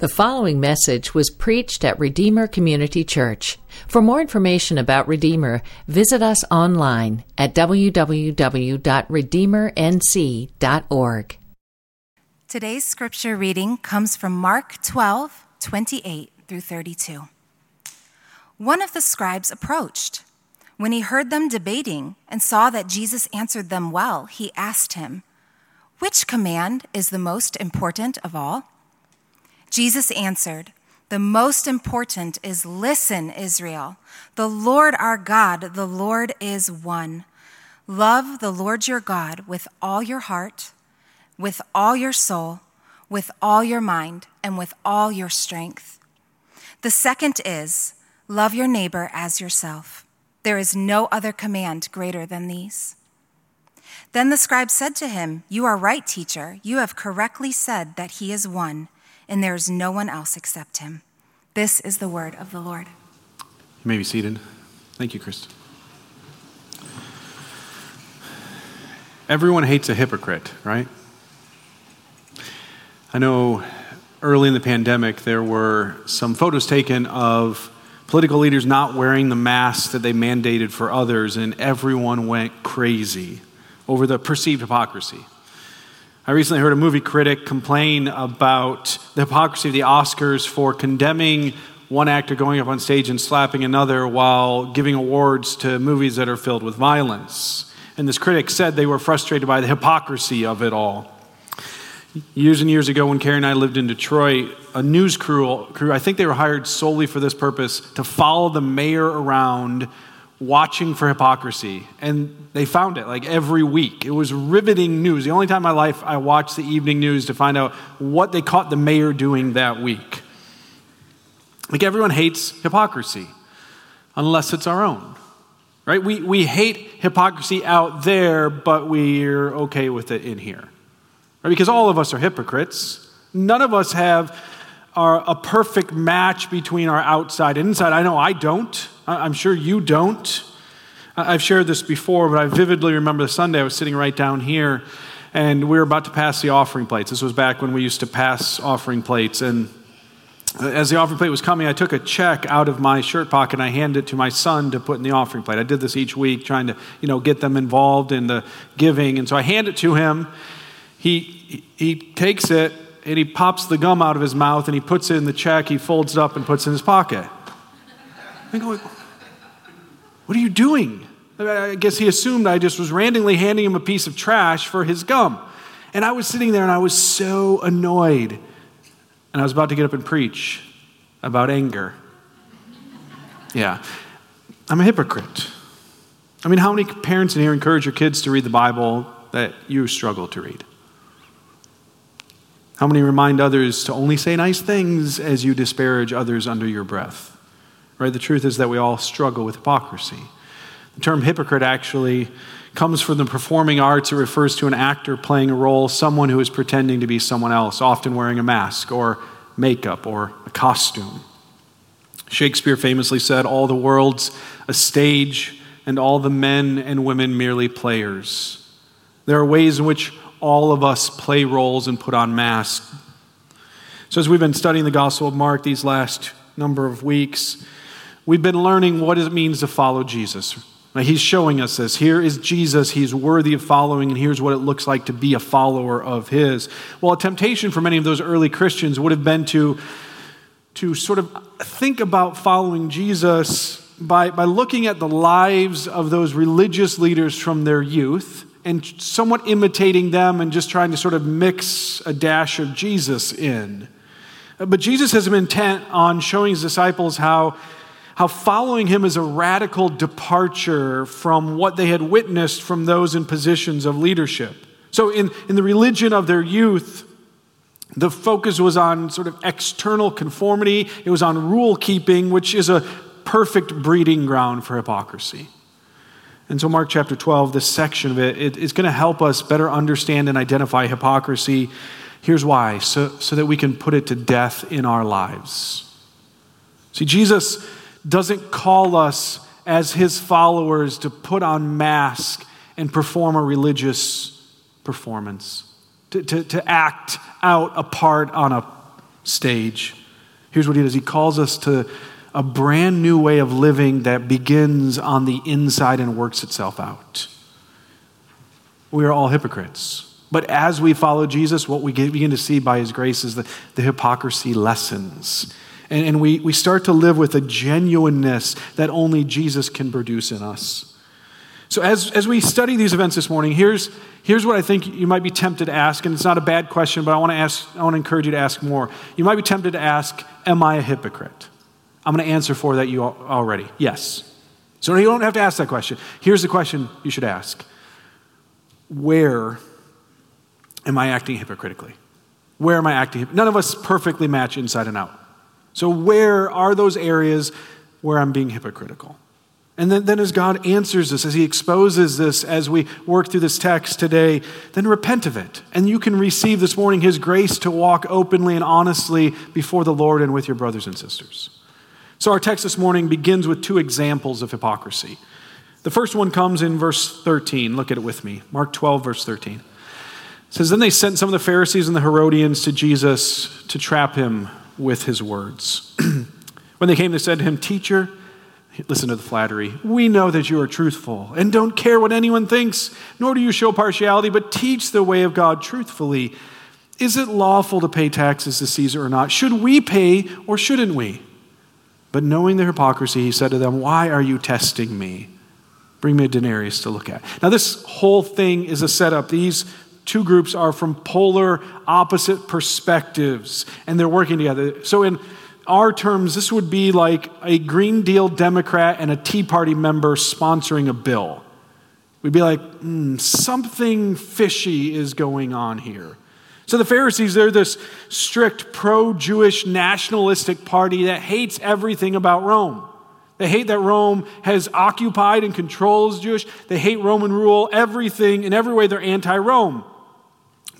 The following message was preached at Redeemer Community Church. For more information about Redeemer, visit us online at www.redeemernc.org. Today's scripture reading comes from Mark 12, 28 through 32. One of the scribes approached. When he heard them debating and saw that Jesus answered them well, he asked him, Which command is the most important of all? Jesus answered, The most important is listen, Israel. The Lord our God, the Lord is one. Love the Lord your God with all your heart, with all your soul, with all your mind, and with all your strength. The second is love your neighbor as yourself. There is no other command greater than these. Then the scribe said to him, You are right, teacher. You have correctly said that he is one and there is no one else except him. This is the word of the Lord. You may be seated. Thank you, Krista. Everyone hates a hypocrite, right? I know early in the pandemic there were some photos taken of political leaders not wearing the masks that they mandated for others, and everyone went crazy over the perceived hypocrisy. I recently heard a movie critic complain about the hypocrisy of the Oscars for condemning one actor going up on stage and slapping another while giving awards to movies that are filled with violence. And this critic said they were frustrated by the hypocrisy of it all. Years and years ago, when Carrie and I lived in Detroit, a news crew, crew, I think they were hired solely for this purpose, to follow the mayor around watching for hypocrisy. And they found it like every week. It was riveting news. The only time in my life I watched the evening news to find out what they caught the mayor doing that week. Like everyone hates hypocrisy, unless it's our own. Right? We, we hate hypocrisy out there, but we're okay with it in here. Right? Because all of us are hypocrites. None of us have a perfect match between our outside and inside. I know I don't. I'm sure you don't. I've shared this before, but I vividly remember the Sunday I was sitting right down here and we were about to pass the offering plates. This was back when we used to pass offering plates. And as the offering plate was coming, I took a check out of my shirt pocket and I handed it to my son to put in the offering plate. I did this each week, trying to, you know, get them involved in the giving. And so I hand it to him. He, he takes it and he pops the gum out of his mouth and he puts it in the check. He folds it up and puts it in his pocket. I what are you doing? I guess he assumed I just was randomly handing him a piece of trash for his gum. And I was sitting there and I was so annoyed. And I was about to get up and preach about anger. Yeah. I'm a hypocrite. I mean, how many parents in here encourage your kids to read the Bible that you struggle to read? How many remind others to only say nice things as you disparage others under your breath? Right? The truth is that we all struggle with hypocrisy. The term hypocrite actually comes from the performing arts. It refers to an actor playing a role, someone who is pretending to be someone else, often wearing a mask or makeup or a costume. Shakespeare famously said, All the world's a stage, and all the men and women merely players. There are ways in which all of us play roles and put on masks. So, as we've been studying the Gospel of Mark these last number of weeks, We've been learning what it means to follow Jesus. Now, He's showing us this. Here is Jesus. He's worthy of following, and here's what it looks like to be a follower of His. Well, a temptation for many of those early Christians would have been to, to sort of think about following Jesus by, by looking at the lives of those religious leaders from their youth and somewhat imitating them and just trying to sort of mix a dash of Jesus in. But Jesus has been intent on showing his disciples how how following him is a radical departure from what they had witnessed from those in positions of leadership. So, in, in the religion of their youth, the focus was on sort of external conformity, it was on rule keeping, which is a perfect breeding ground for hypocrisy. And so, Mark chapter 12, this section of it, it is going to help us better understand and identify hypocrisy. Here's why so, so that we can put it to death in our lives. See, Jesus doesn't call us as his followers to put on mask and perform a religious performance, to, to, to act out a part on a stage, here's what he does He calls us to a brand new way of living that begins on the inside and works itself out. We are all hypocrites. But as we follow Jesus, what we begin to see by his grace is the, the hypocrisy lessens. And, and we, we start to live with a genuineness that only Jesus can produce in us. So, as, as we study these events this morning, here's, here's what I think you might be tempted to ask, and it's not a bad question, but I want to ask, I want to encourage you to ask more. You might be tempted to ask, Am I a hypocrite? I'm going to answer for that you already. Yes. So you don't have to ask that question. Here's the question you should ask Where am I acting hypocritically? Where am I acting? None of us perfectly match inside and out. So, where are those areas where I'm being hypocritical? And then, then, as God answers this, as He exposes this, as we work through this text today, then repent of it. And you can receive this morning His grace to walk openly and honestly before the Lord and with your brothers and sisters. So, our text this morning begins with two examples of hypocrisy. The first one comes in verse 13. Look at it with me. Mark 12, verse 13. It says, Then they sent some of the Pharisees and the Herodians to Jesus to trap him with his words. when they came, they said to him, Teacher, listen to the flattery. We know that you are truthful and don't care what anyone thinks, nor do you show partiality, but teach the way of God truthfully. Is it lawful to pay taxes to Caesar or not? Should we pay or shouldn't we? But knowing their hypocrisy, he said to them, Why are you testing me? Bring me a denarius to look at. Now, this whole thing is a setup. These two groups are from polar opposite perspectives and they're working together. So, in our terms, this would be like a Green Deal Democrat and a Tea Party member sponsoring a bill. We'd be like, mm, something fishy is going on here. So the Pharisees, they're this strict pro Jewish nationalistic party that hates everything about Rome. They hate that Rome has occupied and controls Jewish. They hate Roman rule, everything, in every way, they're anti Rome.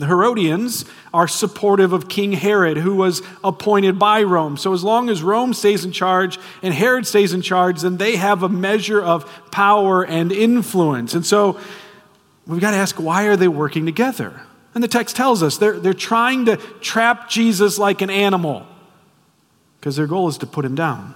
The Herodians are supportive of King Herod, who was appointed by Rome. So, as long as Rome stays in charge and Herod stays in charge, then they have a measure of power and influence. And so, we've got to ask why are they working together? And the text tells us they're, they're trying to trap Jesus like an animal because their goal is to put him down.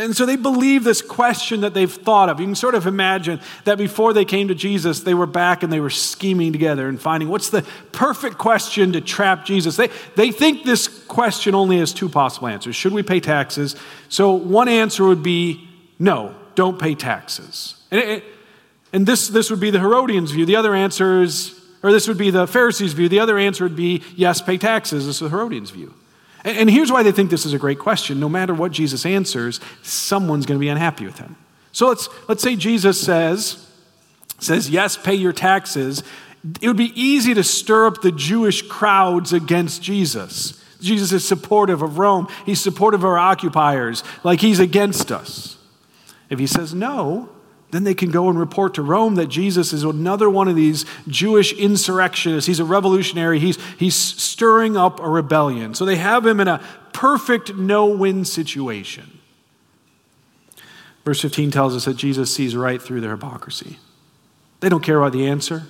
And so they believe this question that they've thought of. You can sort of imagine that before they came to Jesus, they were back and they were scheming together and finding what's the perfect question to trap Jesus. They, they think this question only has two possible answers. Should we pay taxes? So one answer would be no, don't pay taxes. And, it, and this, this would be the Herodians' view. The other answer is, or this would be the Pharisees' view. The other answer would be yes, pay taxes. This is the Herodians' view. And here's why they think this is a great question. No matter what Jesus answers, someone's going to be unhappy with him. So let's, let's say Jesus says, says, yes, pay your taxes. It would be easy to stir up the Jewish crowds against Jesus. Jesus is supportive of Rome. He's supportive of our occupiers, like he's against us. If he says no, then they can go and report to Rome that Jesus is another one of these Jewish insurrectionists. He's a revolutionary. He's, he's stirring up a rebellion. So they have him in a perfect no win situation. Verse 15 tells us that Jesus sees right through their hypocrisy. They don't care about the answer.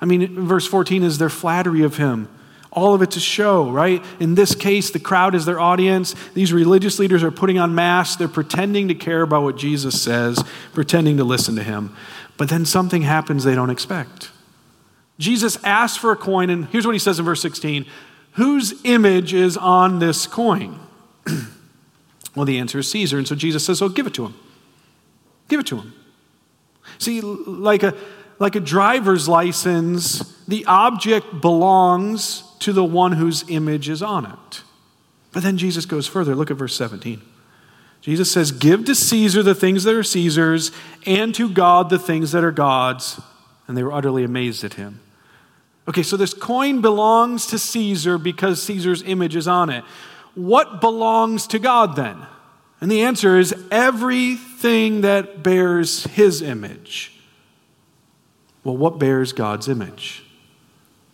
I mean, verse 14 is their flattery of him. All of it to show, right? In this case, the crowd is their audience. These religious leaders are putting on masks. They're pretending to care about what Jesus says, pretending to listen to him. But then something happens they don't expect. Jesus asks for a coin, and here's what he says in verse 16 Whose image is on this coin? well, the answer is Caesar. And so Jesus says, Oh, give it to him. Give it to him. See, like a, like a driver's license, the object belongs to the one whose image is on it. But then Jesus goes further. Look at verse 17. Jesus says, Give to Caesar the things that are Caesar's, and to God the things that are God's. And they were utterly amazed at him. Okay, so this coin belongs to Caesar because Caesar's image is on it. What belongs to God then? And the answer is everything that bears his image. Well, what bears God's image?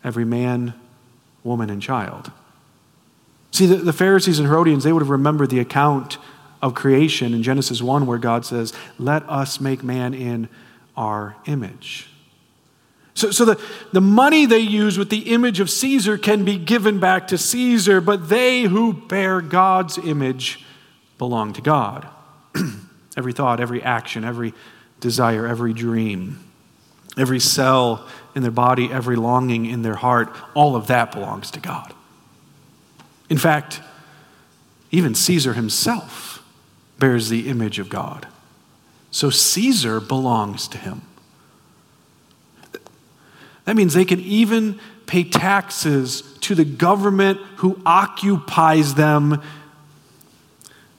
Every man, woman, and child. See, the, the Pharisees and Herodians, they would have remembered the account of creation in Genesis 1 where God says, Let us make man in our image. So So, the, the money they use with the image of Caesar can be given back to Caesar, but they who bear God's image belong to God. every thought, every action, every desire, every dream, every cell in their body, every longing in their heart, all of that belongs to God. In fact, even Caesar himself bears the image of God. So Caesar belongs to him. That means they can even pay taxes to the government who occupies them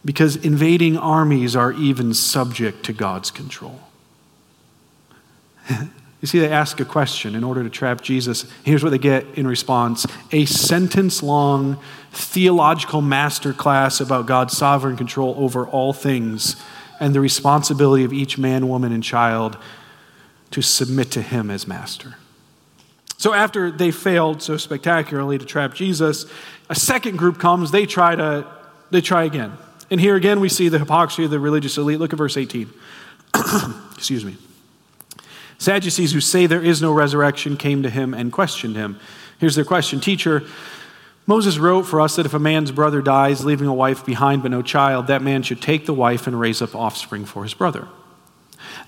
because invading armies are even subject to God's control. you see, they ask a question in order to trap Jesus. Here's what they get in response a sentence long theological masterclass about God's sovereign control over all things and the responsibility of each man, woman, and child to submit to Him as master. So after they failed so spectacularly to trap Jesus, a second group comes, they try to they try again. And here again we see the hypocrisy of the religious elite. Look at verse 18. Excuse me. Sadducees who say there is no resurrection came to him and questioned him. Here's their question Teacher, Moses wrote for us that if a man's brother dies, leaving a wife behind but no child, that man should take the wife and raise up offspring for his brother.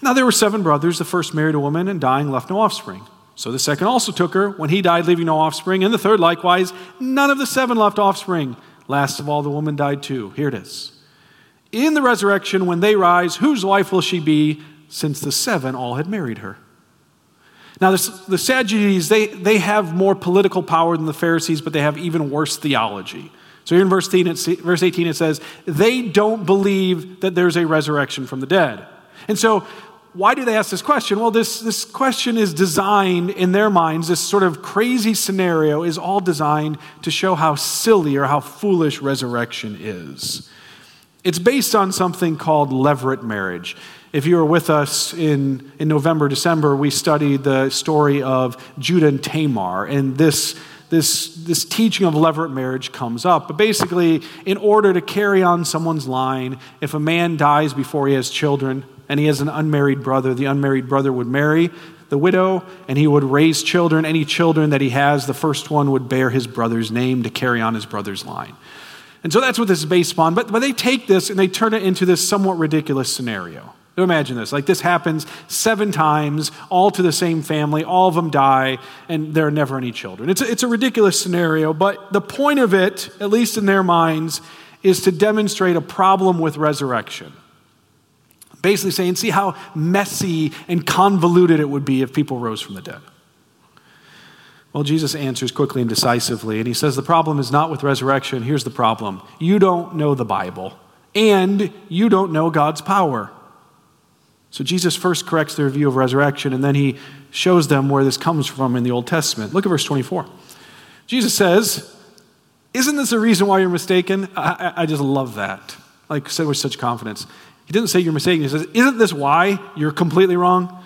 Now there were seven brothers. The first married a woman and dying left no offspring. So the second also took her when he died, leaving no offspring. And the third likewise. None of the seven left offspring. Last of all, the woman died too. Here it is. In the resurrection, when they rise, whose wife will she be, since the seven all had married her? Now, the, Sadducees, they, they have more political power than the Pharisees, but they have even worse theology. So here in verse 18, it, verse 18, it says, they don't believe that there's a resurrection from the dead. And so why do they ask this question? Well, this, this question is designed in their minds, this sort of crazy scenario is all designed to show how silly or how foolish resurrection is. It's based on something called levirate marriage. If you were with us in, in November, December, we studied the story of Judah and Tamar, and this this, this teaching of levirate marriage comes up. But basically, in order to carry on someone's line, if a man dies before he has children, and he has an unmarried brother, the unmarried brother would marry the widow and he would raise children. Any children that he has, the first one would bear his brother's name to carry on his brother's line. And so that's what this is based. But, but they take this and they turn it into this somewhat ridiculous scenario. Imagine this. Like this happens seven times, all to the same family, all of them die, and there are never any children. It's a, it's a ridiculous scenario, but the point of it, at least in their minds, is to demonstrate a problem with resurrection. Basically saying, see how messy and convoluted it would be if people rose from the dead. Well, Jesus answers quickly and decisively, and he says, The problem is not with resurrection. Here's the problem you don't know the Bible, and you don't know God's power. So Jesus first corrects their view of resurrection, and then he shows them where this comes from in the Old Testament. Look at verse 24. Jesus says, Isn't this a reason why you're mistaken? I, I just love that. Like said with such confidence. He didn't say you're mistaken. He says, Isn't this why you're completely wrong?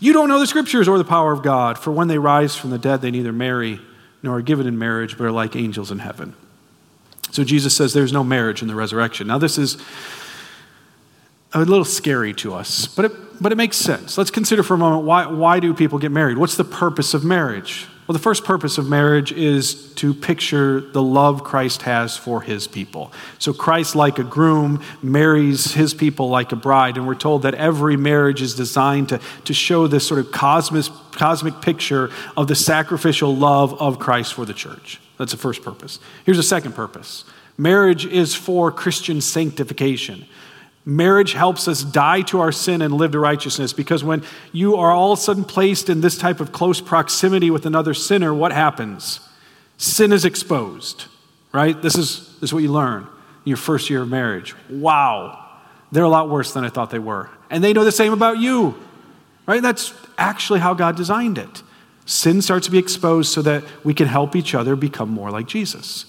You don't know the scriptures or the power of God, for when they rise from the dead, they neither marry nor are given in marriage, but are like angels in heaven. So Jesus says there's no marriage in the resurrection. Now, this is a little scary to us, but it, but it makes sense. Let's consider for a moment why, why do people get married? What's the purpose of marriage? Well, the first purpose of marriage is to picture the love Christ has for his people. So, Christ, like a groom, marries his people like a bride. And we're told that every marriage is designed to, to show this sort of cosmic, cosmic picture of the sacrificial love of Christ for the church. That's the first purpose. Here's a second purpose marriage is for Christian sanctification. Marriage helps us die to our sin and live to righteousness because when you are all of a sudden placed in this type of close proximity with another sinner, what happens? Sin is exposed, right? This is, this is what you learn in your first year of marriage. Wow, they're a lot worse than I thought they were. And they know the same about you, right? That's actually how God designed it. Sin starts to be exposed so that we can help each other become more like Jesus.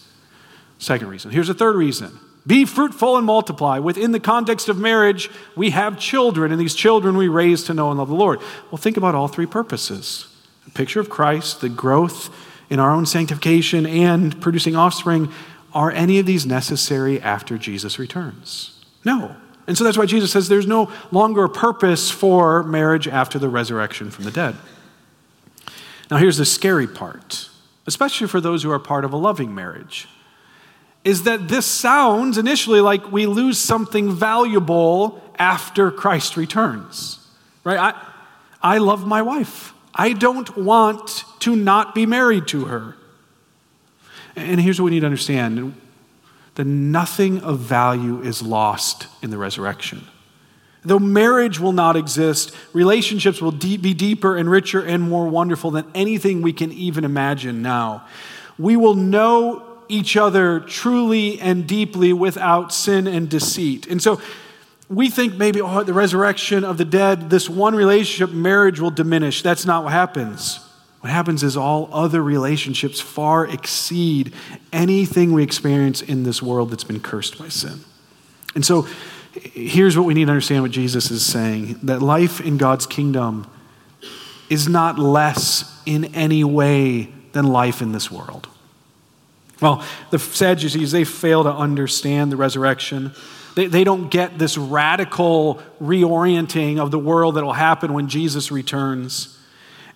Second reason. Here's a third reason be fruitful and multiply. Within the context of marriage, we have children, and these children we raise to know and love the Lord. Well, think about all three purposes the picture of Christ, the growth in our own sanctification, and producing offspring. Are any of these necessary after Jesus returns? No. And so that's why Jesus says there's no longer a purpose for marriage after the resurrection from the dead. Now, here's the scary part, especially for those who are part of a loving marriage, is that this sounds initially like we lose something valuable after Christ returns. Right? I, I love my wife. I don't want to not be married to her. And here's what we need to understand that nothing of value is lost in the resurrection. Though marriage will not exist, relationships will be deeper and richer and more wonderful than anything we can even imagine now. We will know each other truly and deeply without sin and deceit. And so we think maybe, oh, the resurrection of the dead, this one relationship, marriage will diminish. That's not what happens. What happens is all other relationships far exceed anything we experience in this world that's been cursed by sin. And so here's what we need to understand what Jesus is saying that life in God's kingdom is not less in any way than life in this world. Well, the Sadducees, they fail to understand the resurrection. They, they don't get this radical reorienting of the world that will happen when Jesus returns.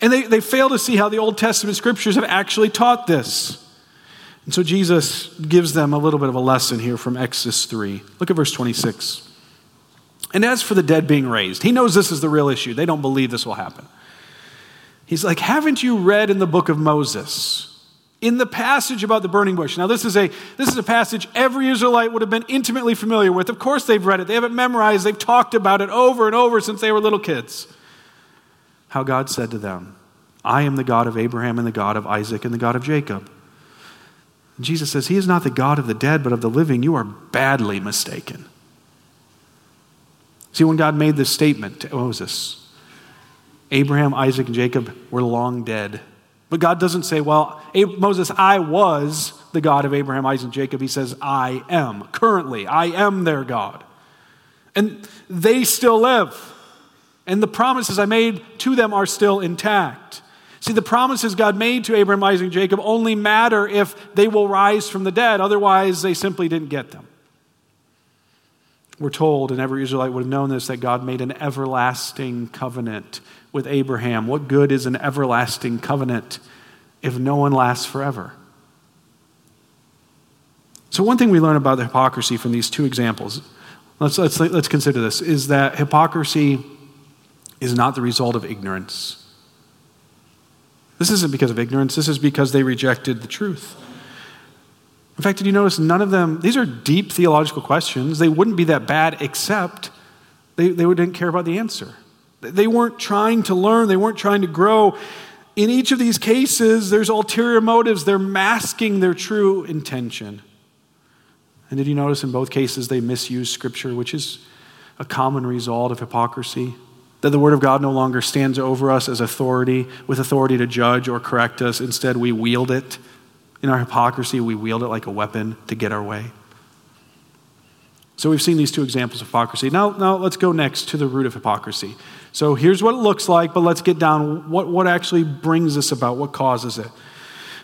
And they, they fail to see how the Old Testament scriptures have actually taught this. And so Jesus gives them a little bit of a lesson here from Exodus 3. Look at verse 26. And as for the dead being raised, he knows this is the real issue. They don't believe this will happen. He's like, Haven't you read in the book of Moses? In the passage about the burning bush. Now, this is, a, this is a passage every Israelite would have been intimately familiar with. Of course, they've read it, they have it memorized, they've talked about it over and over since they were little kids. How God said to them, I am the God of Abraham and the God of Isaac and the God of Jacob. Jesus says, He is not the God of the dead, but of the living. You are badly mistaken. See, when God made this statement oh, to Moses, Abraham, Isaac, and Jacob were long dead. But God doesn't say, Well, Moses, I was the God of Abraham, Isaac, and Jacob. He says, I am. Currently, I am their God. And they still live. And the promises I made to them are still intact. See, the promises God made to Abraham, Isaac, and Jacob only matter if they will rise from the dead. Otherwise, they simply didn't get them. We're told, and every Israelite would have known this, that God made an everlasting covenant with Abraham. What good is an everlasting covenant if no one lasts forever? So, one thing we learn about the hypocrisy from these two examples, let's, let's, let's consider this, is that hypocrisy is not the result of ignorance. This isn't because of ignorance, this is because they rejected the truth. In fact, did you notice none of them, these are deep theological questions. They wouldn't be that bad except they, they didn't care about the answer. They weren't trying to learn, they weren't trying to grow. In each of these cases, there's ulterior motives. They're masking their true intention. And did you notice in both cases they misuse Scripture, which is a common result of hypocrisy? That the Word of God no longer stands over us as authority, with authority to judge or correct us. Instead, we wield it in our hypocrisy, we wield it like a weapon to get our way. So we've seen these two examples of hypocrisy. Now, now let's go next to the root of hypocrisy. So here's what it looks like, but let's get down what, what actually brings this about, what causes it.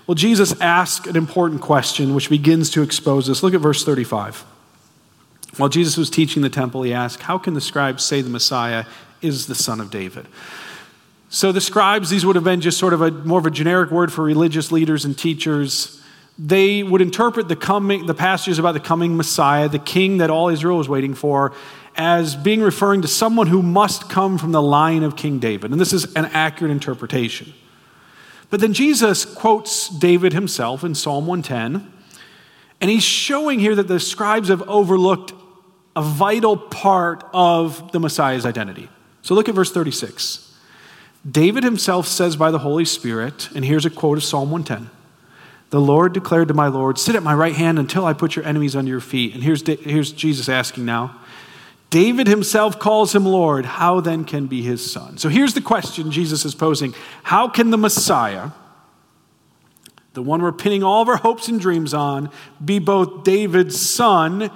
Well, Jesus asked an important question which begins to expose this. Look at verse 35. While Jesus was teaching the temple, he asked, How can the scribes say the Messiah is the son of David? So the scribes, these would have been just sort of a more of a generic word for religious leaders and teachers. They would interpret the coming, the passages about the coming Messiah, the king that all Israel was waiting for, as being referring to someone who must come from the line of King David. And this is an accurate interpretation. But then Jesus quotes David himself in Psalm 110, and he's showing here that the scribes have overlooked a vital part of the Messiah's identity. So look at verse 36. David himself says by the Holy Spirit, and here's a quote of Psalm 110 The Lord declared to my Lord, Sit at my right hand until I put your enemies under your feet. And here's, here's Jesus asking now. David himself calls him Lord. How then can be his son? So here's the question Jesus is posing How can the Messiah, the one we're pinning all of our hopes and dreams on, be both David's son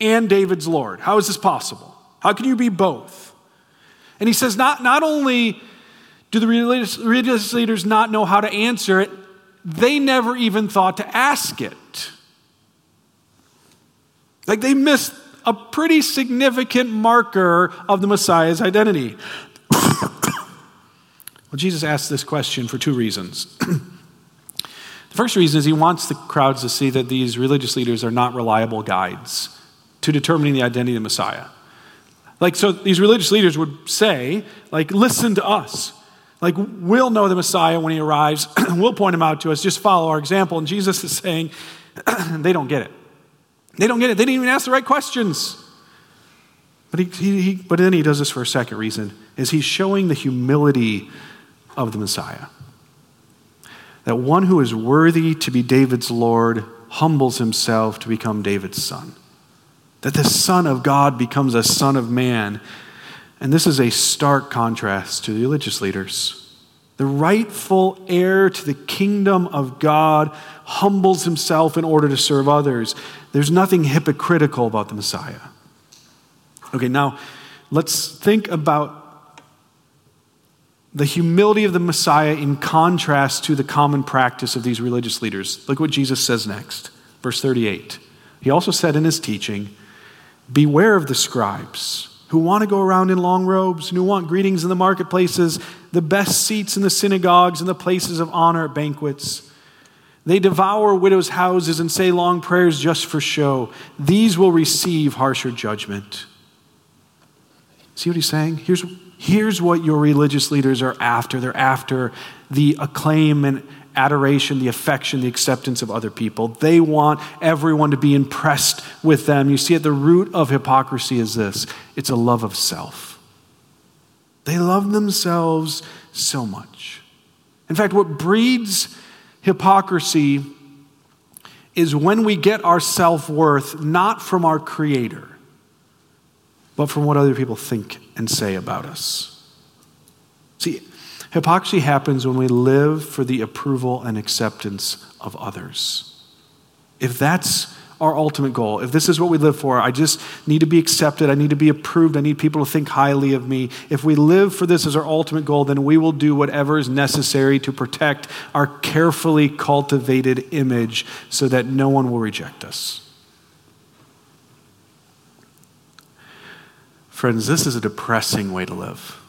and David's Lord? How is this possible? How can you be both? And he says, not, not only do the religious, religious leaders not know how to answer it, they never even thought to ask it. Like they missed a pretty significant marker of the Messiah's identity. Well, Jesus asks this question for two reasons. the first reason is he wants the crowds to see that these religious leaders are not reliable guides to determining the identity of the Messiah. Like, so these religious leaders would say, like, listen to us. Like, we'll know the Messiah when he arrives. we'll point him out to us. Just follow our example. And Jesus is saying, they don't get it. They don't get it. They didn't even ask the right questions. But, he, he, he, but then he does this for a second reason, is he's showing the humility of the Messiah. That one who is worthy to be David's Lord humbles himself to become David's son. That the Son of God becomes a Son of Man. And this is a stark contrast to the religious leaders. The rightful heir to the kingdom of God humbles himself in order to serve others. There's nothing hypocritical about the Messiah. Okay, now let's think about the humility of the Messiah in contrast to the common practice of these religious leaders. Look what Jesus says next, verse 38. He also said in his teaching, Beware of the scribes who want to go around in long robes and who want greetings in the marketplaces, the best seats in the synagogues, and the places of honor at banquets. They devour widows' houses and say long prayers just for show. These will receive harsher judgment. See what he's saying? Here's, here's what your religious leaders are after they're after the acclaim and adoration, the affection, the acceptance of other people. They want everyone to be impressed with them. You see, at the root of hypocrisy is this it's a love of self. They love themselves so much. In fact, what breeds hypocrisy is when we get our self worth not from our Creator, but from what other people think and say about us. See, Hypocrisy happens when we live for the approval and acceptance of others. If that's our ultimate goal, if this is what we live for, I just need to be accepted, I need to be approved, I need people to think highly of me. If we live for this as our ultimate goal, then we will do whatever is necessary to protect our carefully cultivated image so that no one will reject us. Friends, this is a depressing way to live.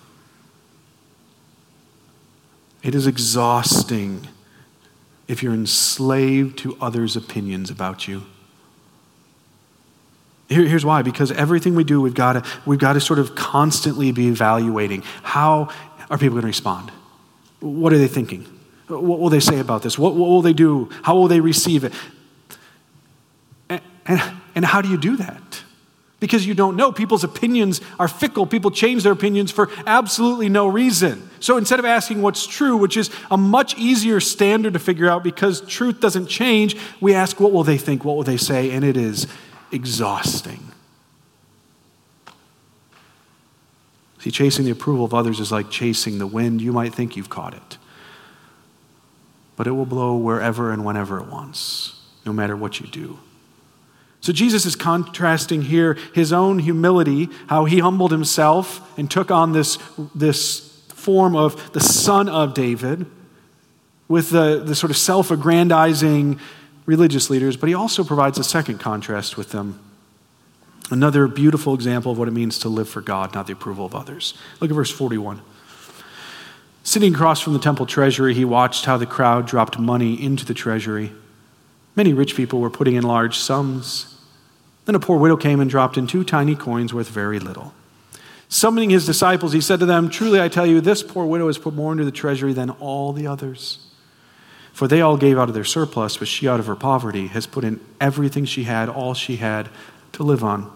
It is exhausting if you're enslaved to others' opinions about you. Here, here's why because everything we do, we've got, to, we've got to sort of constantly be evaluating how are people going to respond? What are they thinking? What will they say about this? What, what will they do? How will they receive it? And, and, and how do you do that? because you don't know. People's opinions are fickle. People change their opinions for absolutely no reason. So instead of asking what's true, which is a much easier standard to figure out because truth doesn't change, we ask what will they think, what will they say, and it is exhausting. See, chasing the approval of others is like chasing the wind. You might think you've caught it, but it will blow wherever and whenever it wants, no matter what you do. So Jesus is contrasting here his own humility, how he humbled himself and took on this, this form of the son of David, with the, the sort of self aggrandizing religious leaders, but he also provides a second contrast with them. Another beautiful example of what it means to live for God, not the approval of others. Look at verse 41. Sitting across from the temple treasury, he watched how the crowd dropped money into the treasury. Many rich people were putting in large sums. Then a poor widow came and dropped in two tiny coins worth very little. Summoning his disciples, he said to them, Truly I tell you, this poor widow has put more into the treasury than all the others. For they all gave out of their surplus, but she, out of her poverty, has put in everything she had, all she had to live on.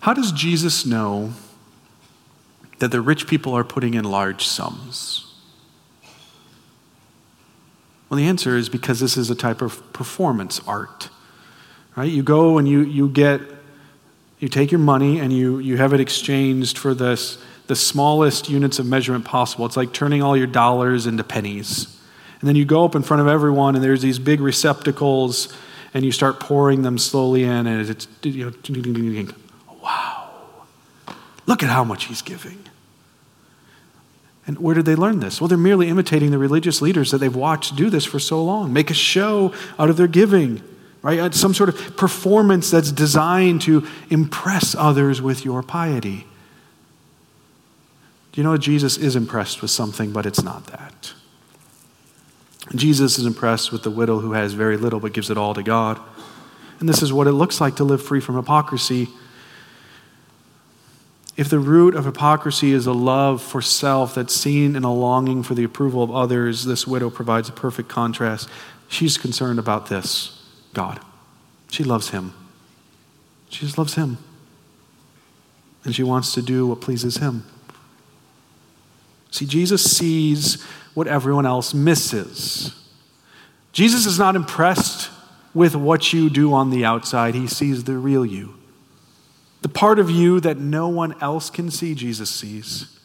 How does Jesus know that the rich people are putting in large sums? Well, the answer is because this is a type of performance art. Right? You go and you, you get, you take your money and you, you have it exchanged for this, the smallest units of measurement possible. It's like turning all your dollars into pennies. And then you go up in front of everyone and there's these big receptacles and you start pouring them slowly in and it's, you know, wow. Look at how much he's giving. And where did they learn this? Well, they're merely imitating the religious leaders that they've watched do this for so long, make a show out of their giving right? Some sort of performance that's designed to impress others with your piety. Do you know Jesus is impressed with something, but it's not that? Jesus is impressed with the widow who has very little but gives it all to God. And this is what it looks like to live free from hypocrisy. If the root of hypocrisy is a love for self that's seen in a longing for the approval of others, this widow provides a perfect contrast. She's concerned about this God. She loves Him. She just loves Him. And she wants to do what pleases Him. See, Jesus sees what everyone else misses. Jesus is not impressed with what you do on the outside, He sees the real you. The part of you that no one else can see, Jesus sees.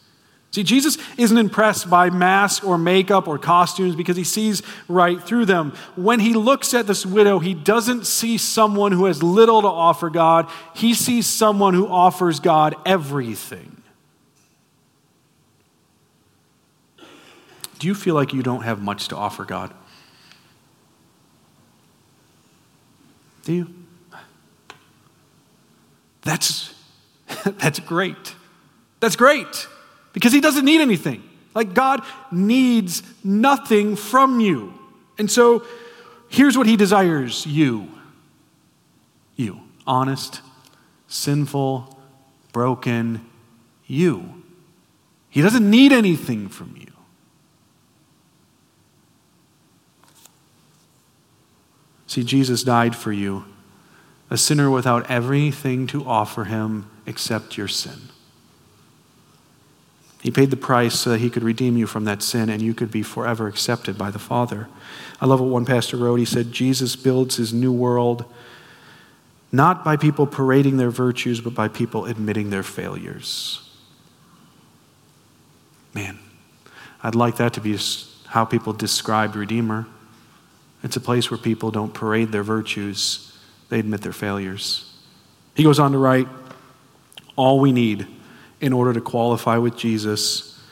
See, Jesus isn't impressed by mask or makeup or costumes because he sees right through them. When he looks at this widow, he doesn't see someone who has little to offer God, he sees someone who offers God everything. Do you feel like you don't have much to offer God? Do you? That's, that's great. That's great because He doesn't need anything. Like God needs nothing from you. And so here's what He desires you. You. Honest, sinful, broken, you. He doesn't need anything from you. See, Jesus died for you a sinner without everything to offer him except your sin. He paid the price so that he could redeem you from that sin and you could be forever accepted by the Father. I love what one pastor wrote. He said, Jesus builds his new world not by people parading their virtues, but by people admitting their failures. Man, I'd like that to be how people describe Redeemer. It's a place where people don't parade their virtues they admit their failures. He goes on to write All we need in order to qualify with Jesus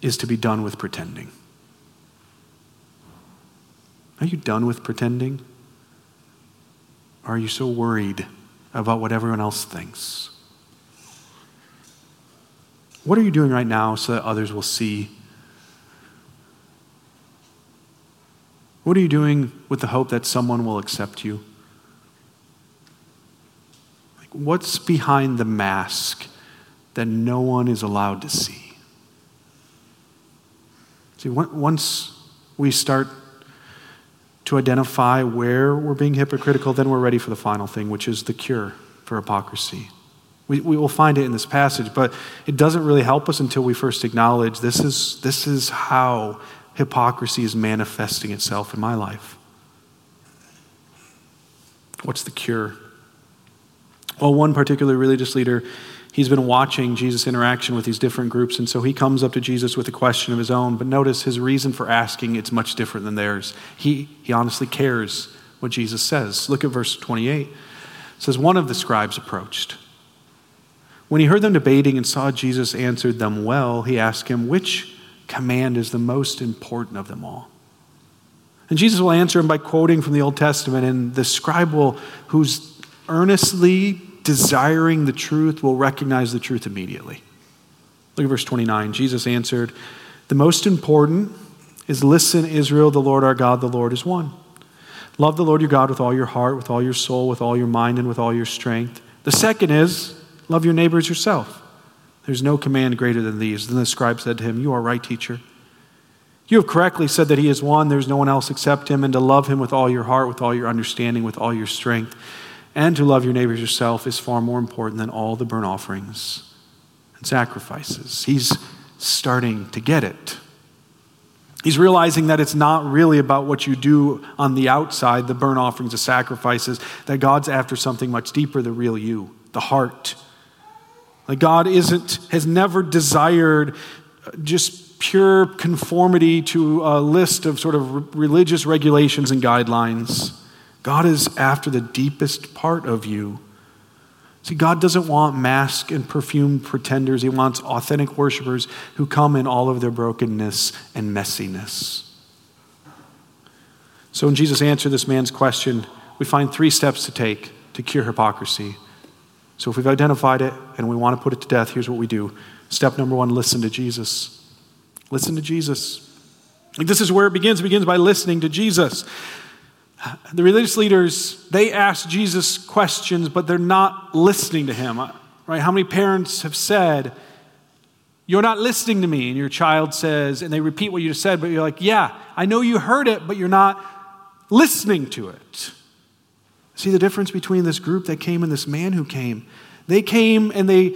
is to be done with pretending. Are you done with pretending? Are you so worried about what everyone else thinks? What are you doing right now so that others will see? What are you doing with the hope that someone will accept you? What's behind the mask that no one is allowed to see? See, once we start to identify where we're being hypocritical, then we're ready for the final thing, which is the cure for hypocrisy. We, we will find it in this passage, but it doesn't really help us until we first acknowledge this is, this is how hypocrisy is manifesting itself in my life. What's the cure? Well, one particular religious leader, he's been watching Jesus' interaction with these different groups, and so he comes up to Jesus with a question of his own. But notice his reason for asking, it's much different than theirs. He, he honestly cares what Jesus says. Look at verse 28. It says, One of the scribes approached. When he heard them debating and saw Jesus answered them well, he asked him, Which command is the most important of them all? And Jesus will answer him by quoting from the Old Testament, and the scribe will, who's earnestly desiring the truth will recognize the truth immediately. Look at verse 29. Jesus answered, The most important is listen, Israel, the Lord our God, the Lord is one. Love the Lord your God with all your heart, with all your soul, with all your mind, and with all your strength. The second is love your neighbors yourself. There's no command greater than these. Then the scribe said to him, You are right, teacher. You have correctly said that he is one, there's no one else except him, and to love him with all your heart, with all your understanding, with all your strength and to love your neighbors yourself is far more important than all the burnt offerings and sacrifices. He's starting to get it. He's realizing that it's not really about what you do on the outside, the burnt offerings, the sacrifices, that God's after something much deeper, the real you, the heart. Like God isn't, has never desired uh, just pure conformity to a list of sort of religious regulations and guidelines. God is after the deepest part of you. See, God doesn't want mask and perfumed pretenders. He wants authentic worshipers who come in all of their brokenness and messiness. So, when Jesus answered this man's question, we find three steps to take to cure hypocrisy. So if we've identified it and we want to put it to death, here's what we do. Step number one listen to Jesus. Listen to Jesus. This is where it begins. It begins by listening to Jesus. The religious leaders, they ask Jesus questions, but they're not listening to him. Right? How many parents have said, You're not listening to me? And your child says, and they repeat what you just said, but you're like, Yeah, I know you heard it, but you're not listening to it. See the difference between this group that came and this man who came? They came and they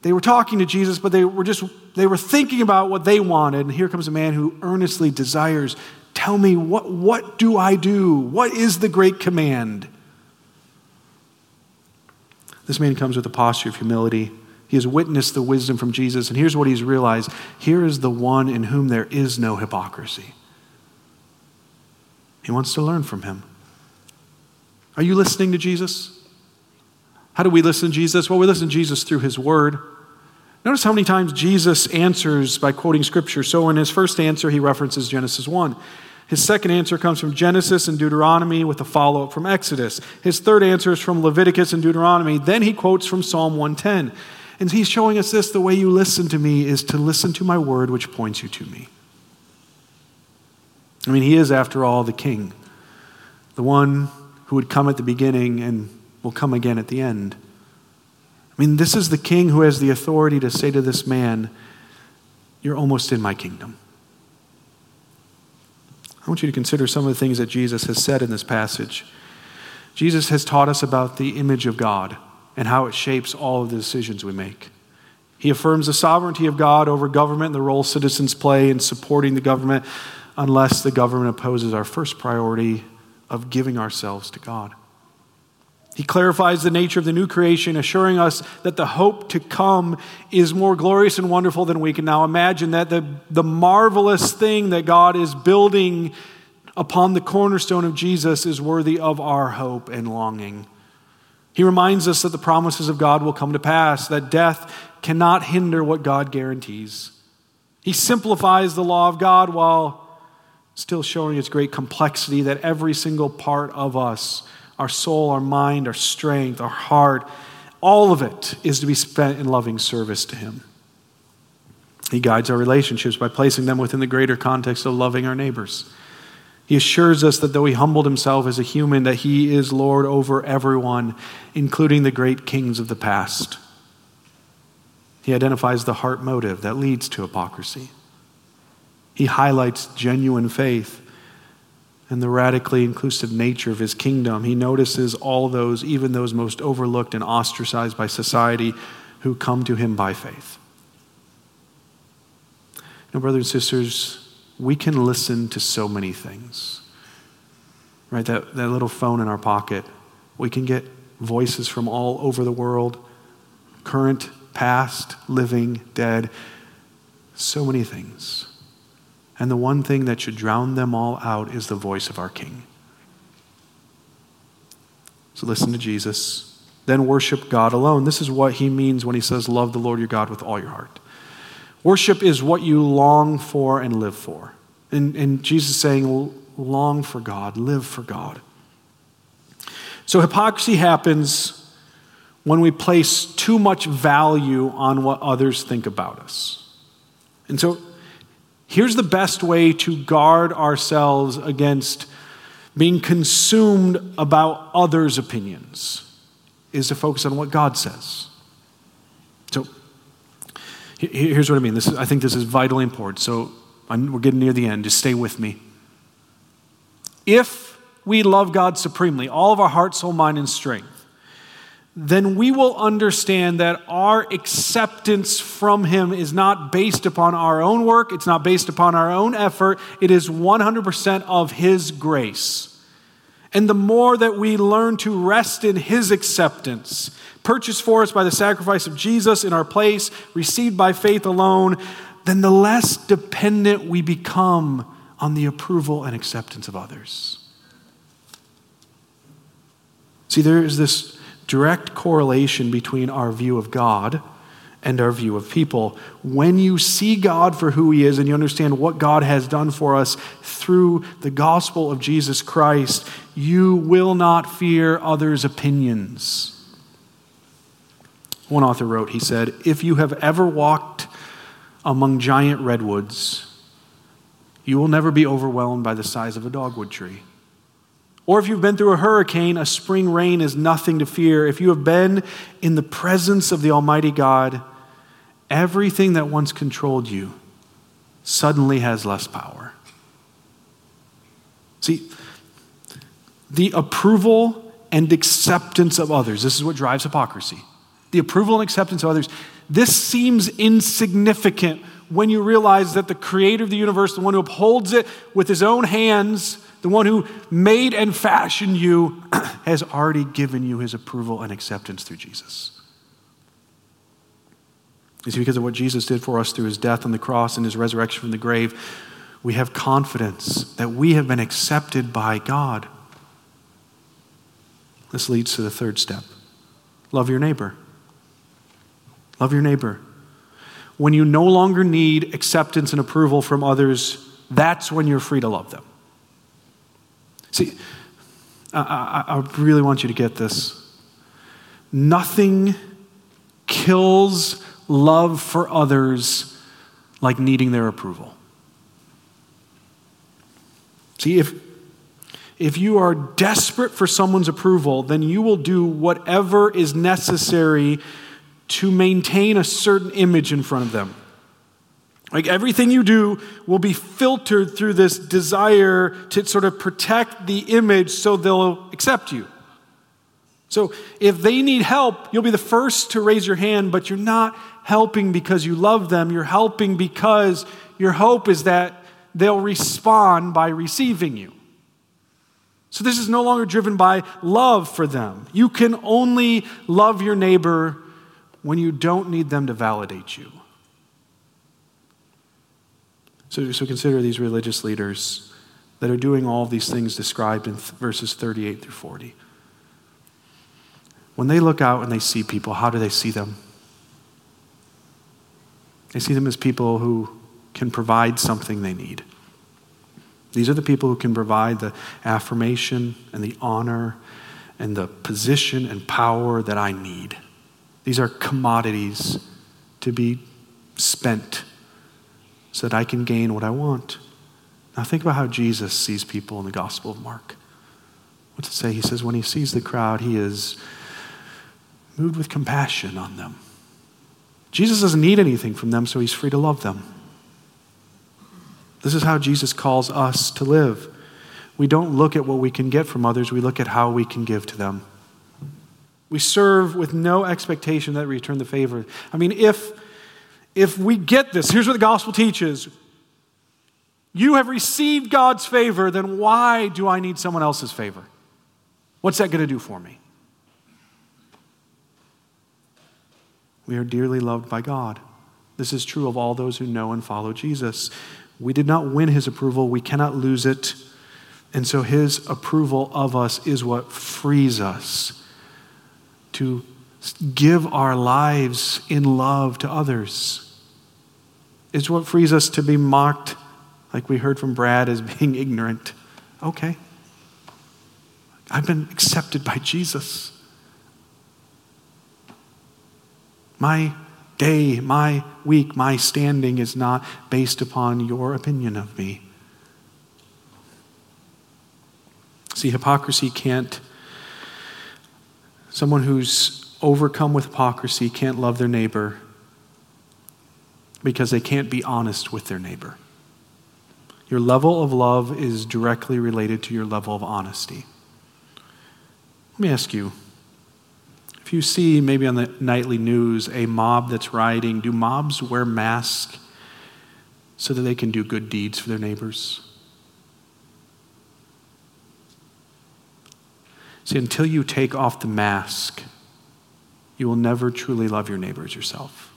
they were talking to Jesus, but they were just they were thinking about what they wanted. And here comes a man who earnestly desires, tell me what what do I do? What is the great command? This man comes with a posture of humility. He has witnessed the wisdom from Jesus, and here's what he's realized here is the one in whom there is no hypocrisy. He wants to learn from him. Are you listening to Jesus? How do we listen to Jesus? Well, we listen to Jesus through his word. Notice how many times Jesus answers by quoting scripture. So in his first answer, he references Genesis 1. His second answer comes from Genesis and Deuteronomy with a follow up from Exodus. His third answer is from Leviticus and Deuteronomy. Then he quotes from Psalm 110. And he's showing us this the way you listen to me is to listen to my word, which points you to me. I mean, he is, after all, the king, the one who would come at the beginning and will come again at the end. I mean, this is the king who has the authority to say to this man, You're almost in my kingdom. I want you to consider some of the things that Jesus has said in this passage. Jesus has taught us about the image of God and how it shapes all of the decisions we make. He affirms the sovereignty of God over government and the role citizens play in supporting the government unless the government opposes our first priority of giving ourselves to God. He clarifies the nature of the new creation, assuring us that the hope to come is more glorious and wonderful than we can now imagine, that the, the marvelous thing that God is building upon the cornerstone of Jesus is worthy of our hope and longing. He reminds us that the promises of God will come to pass, that death cannot hinder what God guarantees. He simplifies the law of God while still showing its great complexity, that every single part of us our soul, our mind, our strength, our heart, all of it is to be spent in loving service to Him. He guides our relationships by placing them within the greater context of loving our neighbors. He assures us that though he humbled himself as a human, that he is Lord over everyone, including the great kings of the past. He identifies the heart motive that leads to hypocrisy. He highlights genuine faith and the radically inclusive nature of his kingdom. He notices all those, even those most overlooked and ostracized by society, who come to him by faith. Now, brothers and sisters, we can listen to so many things. Right? That, that little phone in our pocket, we can get voices from all over the world, current, past, living, dead, so many things. And the one thing that should drown them all out is the voice of our King. So listen to Jesus, then worship God alone. This is what he means when he says, Love the Lord your God with all your heart. Worship is what you long for and live for. And, and Jesus is saying, Long for God, live for God. So hypocrisy happens when we place too much value on what others think about us. And so Here's the best way to guard ourselves against being consumed about others' opinions is to focus on what God says. So here's what I mean. This is, I think this is vitally important. So I'm, we're getting near the end. Just stay with me. If we love God supremely, all of our heart, soul, mind, and strength, then we will understand that our acceptance from Him is not based upon our own work, it's not based upon our own effort, it is 100% of His grace. And the more that we learn to rest in His acceptance, purchased for us by the sacrifice of Jesus in our place, received by faith alone, then the less dependent we become on the approval and acceptance of others. See, there is this direct correlation between our view of God and our view of people. When you see God for who He is and you understand what God has done for us through the gospel of Jesus Christ, you will not fear others' opinions. One author wrote, he said, If you have ever walked among giant redwoods, you will never be overwhelmed by the size of a dogwood tree. Or if you've been through a hurricane, a spring rain is nothing to fear. If you have been in the presence of the Almighty God, everything that once controlled you suddenly has less power. See, the approval and acceptance of others, this is what drives hypocrisy. The approval and acceptance of others, this seems insignificant when you realize that the creator of the universe, the one who upholds it with his own hands, the one who made and fashioned you, has already given you his approval and acceptance through Jesus. It's because of what Jesus did for us through his death on the cross and his resurrection from the grave. We have confidence that we have been accepted by God. This leads to the third step love your neighbor. Love your neighbor. When you no longer need acceptance and approval from others, that's when you're free to love them. See, I, I, I really want you to get this. Nothing kills love for others like needing their approval. See, if, if you are desperate for someone's approval, then you will do whatever is necessary to maintain a certain image in front of them. Like everything you do will be filtered through this desire to sort of protect the image so they'll accept you. So if they need help, you'll be the first to raise your hand, but you're not helping because you love them. You're helping because your hope is that they'll respond by receiving you. So this is no longer driven by love for them. You can only love your neighbor when you don't need them to validate you. So, so consider these religious leaders that are doing all these things described in th- verses 38 through 40. When they look out and they see people, how do they see them? They see them as people who can provide something they need. These are the people who can provide the affirmation and the honor and the position and power that I need. These are commodities to be spent so that I can gain what I want. Now, think about how Jesus sees people in the Gospel of Mark. What's it say? He says, when he sees the crowd, he is moved with compassion on them. Jesus doesn't need anything from them, so he's free to love them. This is how Jesus calls us to live. We don't look at what we can get from others, we look at how we can give to them. We serve with no expectation that we return the favor. I mean, if, if we get this, here's what the gospel teaches you have received God's favor, then why do I need someone else's favor? What's that going to do for me? We are dearly loved by God. This is true of all those who know and follow Jesus. We did not win his approval, we cannot lose it. And so his approval of us is what frees us to give our lives in love to others. It's what frees us to be mocked, like we heard from Brad, as being ignorant. Okay. I've been accepted by Jesus. My day, my week, my standing is not based upon your opinion of me. See, hypocrisy can't, someone who's overcome with hypocrisy can't love their neighbor because they can't be honest with their neighbor. Your level of love is directly related to your level of honesty. Let me ask you if you see maybe on the nightly news a mob that's rioting, do mobs wear masks so that they can do good deeds for their neighbors? See, until you take off the mask, you will never truly love your neighbors yourself.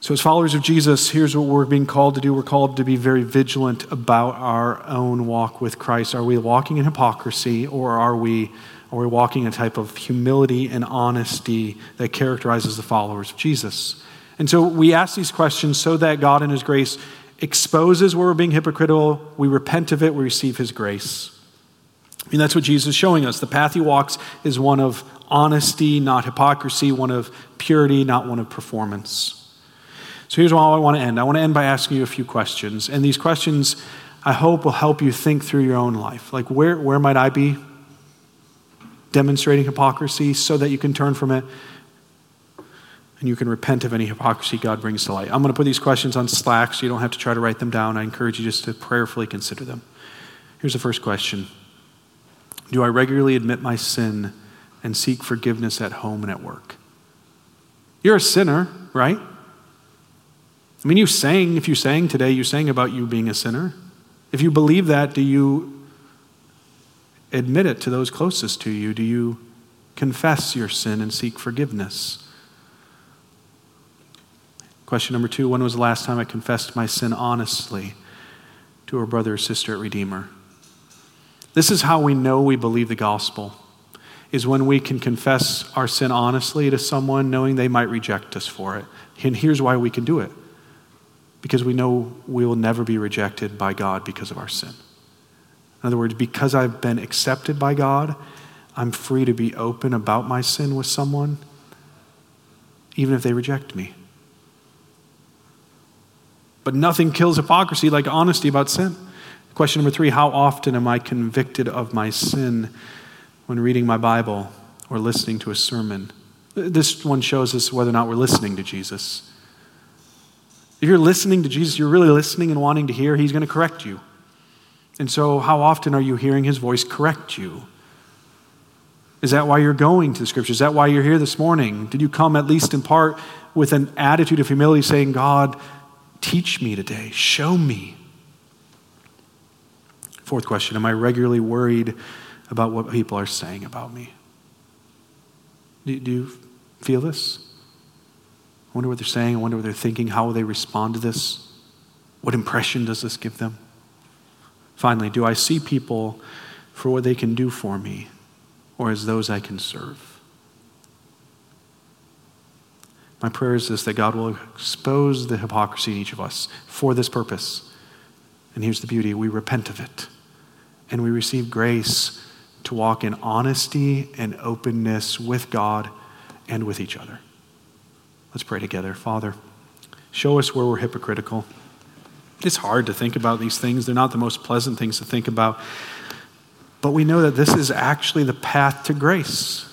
So, as followers of Jesus, here's what we're being called to do. We're called to be very vigilant about our own walk with Christ. Are we walking in hypocrisy or are we are we walking a type of humility and honesty that characterizes the followers of Jesus? And so we ask these questions so that God in His grace exposes where we're being hypocritical, we repent of it, we receive His grace. I mean, that's what Jesus is showing us. The path he walks is one of honesty, not hypocrisy, one of purity, not one of performance. So here's how I want to end. I want to end by asking you a few questions. And these questions, I hope, will help you think through your own life. Like, where, where might I be demonstrating hypocrisy so that you can turn from it and you can repent of any hypocrisy God brings to light? I'm going to put these questions on Slack so you don't have to try to write them down. I encourage you just to prayerfully consider them. Here's the first question Do I regularly admit my sin and seek forgiveness at home and at work? You're a sinner, right? I mean, you sang, if you sang today, you sang about you being a sinner. If you believe that, do you admit it to those closest to you? Do you confess your sin and seek forgiveness? Question number two When was the last time I confessed my sin honestly to a brother or sister at Redeemer? This is how we know we believe the gospel is when we can confess our sin honestly to someone knowing they might reject us for it. And here's why we can do it because we know we will never be rejected by God because of our sin. In other words, because I've been accepted by God, I'm free to be open about my sin with someone, even if they reject me. But nothing kills hypocrisy like honesty about sin. Question number three How often am I convicted of my sin when reading my Bible or listening to a sermon? This one shows us whether or not we're listening to Jesus. If you're listening to Jesus, you're really listening and wanting to hear, He's going to correct you. And so, how often are you hearing His voice correct you? Is that why you're going to the scriptures? Is that why you're here this morning? Did you come, at least in part, with an attitude of humility saying, God, teach me today, show me? Fourth question Am I regularly worried about what people are saying about me? Do, do you feel this? I wonder what they're saying. I wonder what they're thinking. How will they respond to this? What impression does this give them? Finally, do I see people for what they can do for me or as those I can serve? My prayer is this that God will expose the hypocrisy in each of us for this purpose. And here's the beauty we repent of it and we receive grace to walk in honesty and openness with God and with each other. Let's pray together. Father, show us where we're hypocritical. It's hard to think about these things, they're not the most pleasant things to think about. But we know that this is actually the path to grace.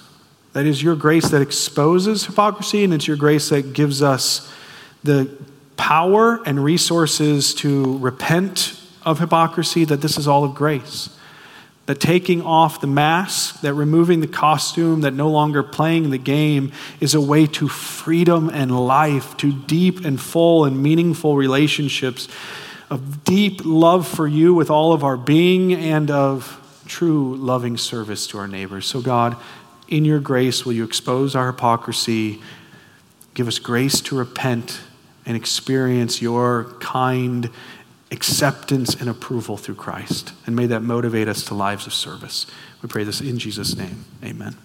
That is your grace that exposes hypocrisy, and it's your grace that gives us the power and resources to repent of hypocrisy, that this is all of grace that taking off the mask, that removing the costume, that no longer playing the game is a way to freedom and life, to deep and full and meaningful relationships, of deep love for you with all of our being, and of true loving service to our neighbors. So, God, in your grace, will you expose our hypocrisy? Give us grace to repent and experience your kind acceptance and approval through Christ. And may that motivate us to lives of service. We pray this in Jesus' name. Amen.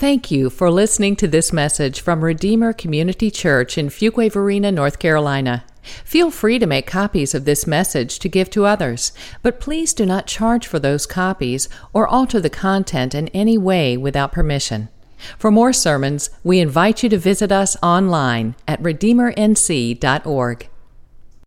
Thank you for listening to this message from Redeemer Community Church in Fuquay-Varina, North Carolina. Feel free to make copies of this message to give to others, but please do not charge for those copies or alter the content in any way without permission. For more sermons, we invite you to visit us online at redeemernc.org.